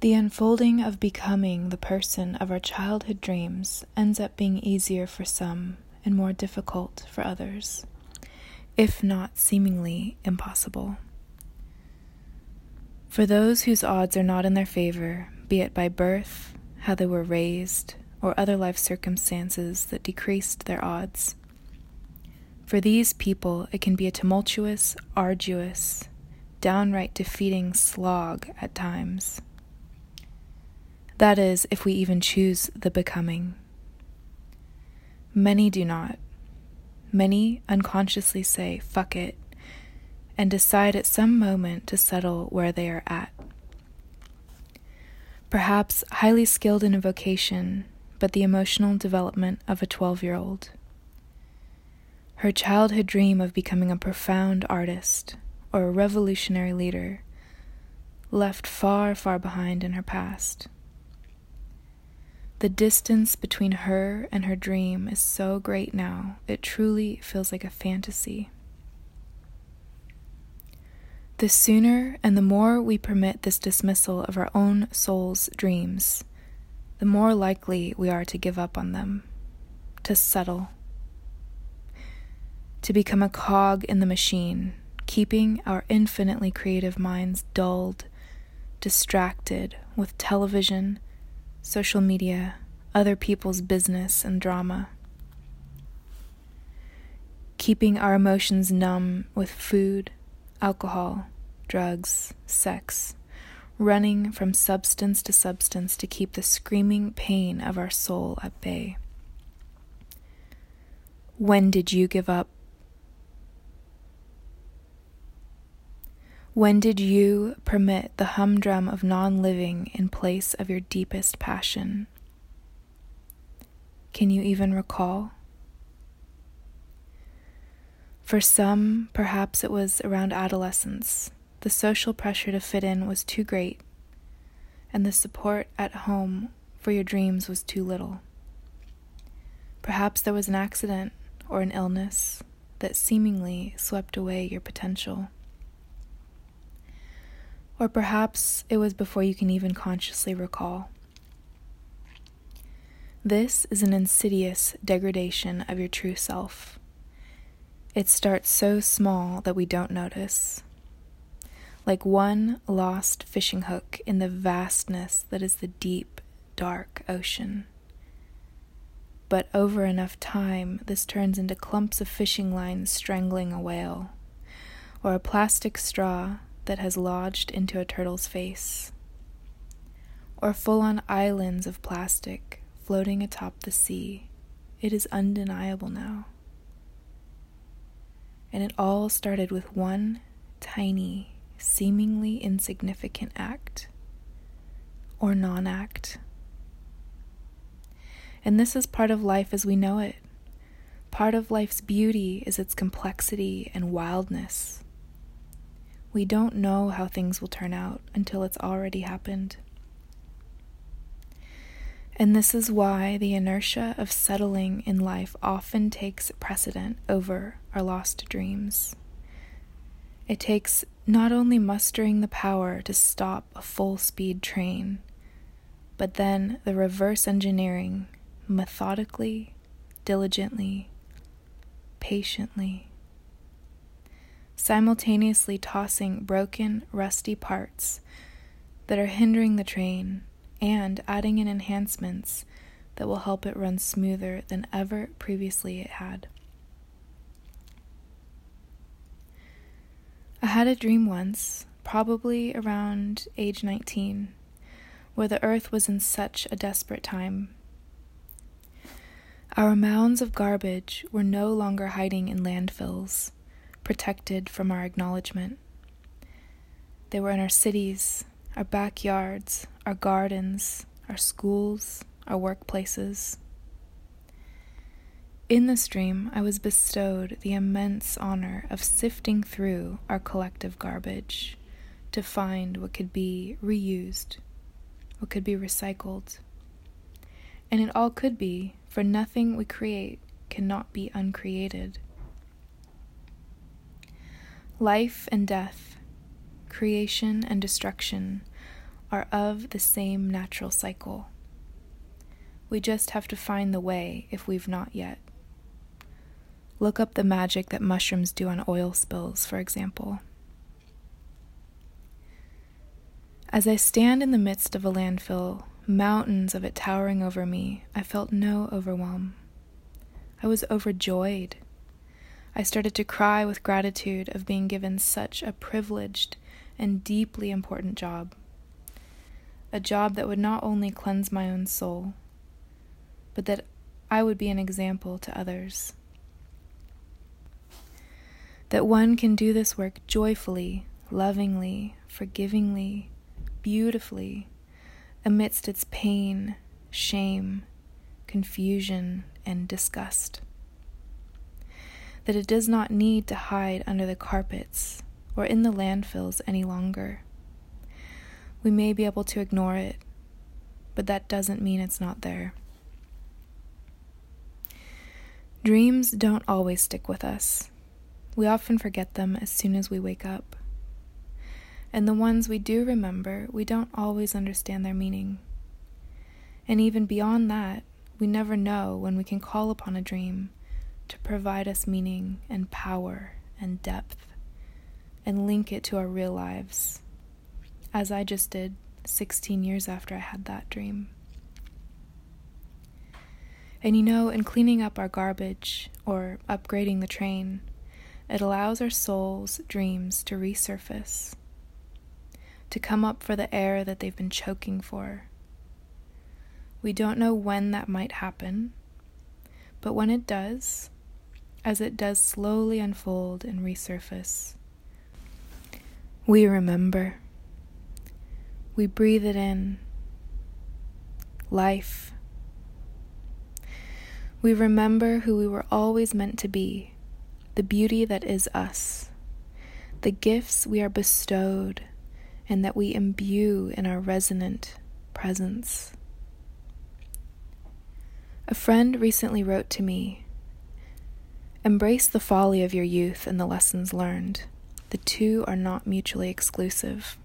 The unfolding of becoming the person of our childhood dreams ends up being easier for some and more difficult for others, if not seemingly impossible. For those whose odds are not in their favor, be it by birth, how they were raised, or other life circumstances that decreased their odds, for these people it can be a tumultuous, arduous, downright defeating slog at times. That is, if we even choose the becoming. Many do not. Many unconsciously say, fuck it, and decide at some moment to settle where they are at. Perhaps highly skilled in a vocation, but the emotional development of a 12 year old. Her childhood dream of becoming a profound artist or a revolutionary leader left far, far behind in her past. The distance between her and her dream is so great now, it truly feels like a fantasy. The sooner and the more we permit this dismissal of our own soul's dreams, the more likely we are to give up on them, to settle, to become a cog in the machine, keeping our infinitely creative minds dulled, distracted with television social media, other people's business and drama. Keeping our emotions numb with food, alcohol, drugs, sex, running from substance to substance to keep the screaming pain of our soul at bay. When did you give up? When did you permit the humdrum of non living in place of your deepest passion? Can you even recall? For some, perhaps it was around adolescence. The social pressure to fit in was too great, and the support at home for your dreams was too little. Perhaps there was an accident or an illness that seemingly swept away your potential. Or perhaps it was before you can even consciously recall. This is an insidious degradation of your true self. It starts so small that we don't notice. Like one lost fishing hook in the vastness that is the deep, dark ocean. But over enough time, this turns into clumps of fishing lines strangling a whale, or a plastic straw that has lodged into a turtle's face, or full on islands of plastic floating atop the sea. It is undeniable now. And it all started with one tiny, seemingly insignificant act or non act. And this is part of life as we know it. Part of life's beauty is its complexity and wildness. We don't know how things will turn out until it's already happened. And this is why the inertia of settling in life often takes precedent over our lost dreams. It takes not only mustering the power to stop a full speed train, but then the reverse engineering methodically, diligently, patiently simultaneously tossing broken, rusty parts that are hindering the train and adding in enhancements that will help it run smoother than ever previously it had. I had a dream once, probably around age 19, where the earth was in such a desperate time. Our mounds of garbage were no longer hiding in landfills protected from our acknowledgement. They were in our cities, our backyards, our gardens, our schools, our workplaces. In this dream, I was bestowed the immense honor of sifting through our collective garbage to find what could be reused, what could be recycled. And it all could be, for nothing we create cannot be uncreated. Life and death, creation and destruction, are of the same natural cycle. We just have to find the way if we've not yet. Look up the magic that mushrooms do on oil spills, for example. As I stand in the midst of a landfill, mountains of it towering over me, I felt no overwhelm. I was overjoyed. I started to cry with gratitude of being given such a privileged and deeply important job. A job that would not only cleanse my own soul, but that I would be an example to others. That one can do this work joyfully, lovingly, forgivingly, beautifully, amidst its pain, shame, confusion, and disgust. That it does not need to hide under the carpets or in the landfills any longer. We may be able to ignore it, but that doesn't mean it's not there. Dreams don't always stick with us. We often forget them as soon as we wake up. And the ones we do remember, we don't always understand their meaning. And even beyond that, we never know when we can call upon a dream to provide us meaning and power and depth and link it to our real lives, as I just did 16 years after I had that dream. And you know, in cleaning up our garbage or upgrading the train, it allows our soul's dreams to resurface, to come up for the air that they've been choking for. We don't know when that might happen, but when it does, as it does slowly unfold and resurface, we remember. We breathe it in. Life we remember who we were always meant to be, the beauty that is us, the gifts we are bestowed, and that we imbue in our resonant presence. A friend recently wrote to me Embrace the folly of your youth and the lessons learned. The two are not mutually exclusive.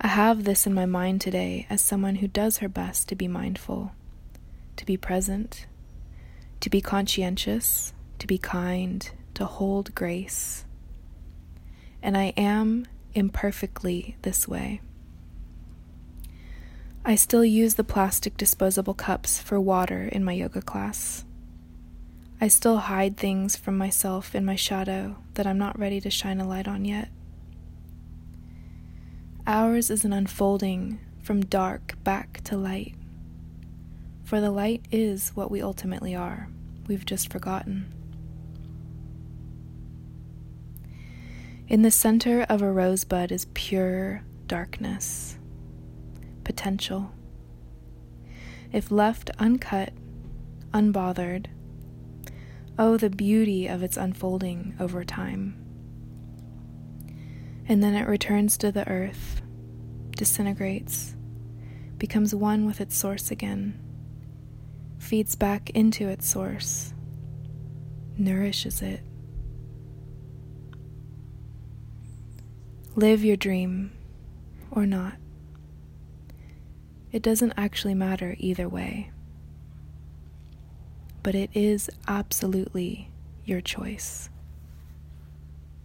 I have this in my mind today as someone who does her best to be mindful to be present, to be conscientious, to be kind, to hold grace. And I am imperfectly this way. I still use the plastic disposable cups for water in my yoga class. I still hide things from myself in my shadow that I'm not ready to shine a light on yet. Ours is an unfolding from dark back to light. For the light is what we ultimately are. We've just forgotten. In the center of a rosebud is pure darkness, potential. If left uncut, unbothered, oh, the beauty of its unfolding over time. And then it returns to the earth, disintegrates, becomes one with its source again feeds back into its source, nourishes it. Live your dream or not. It doesn't actually matter either way. But it is absolutely your choice.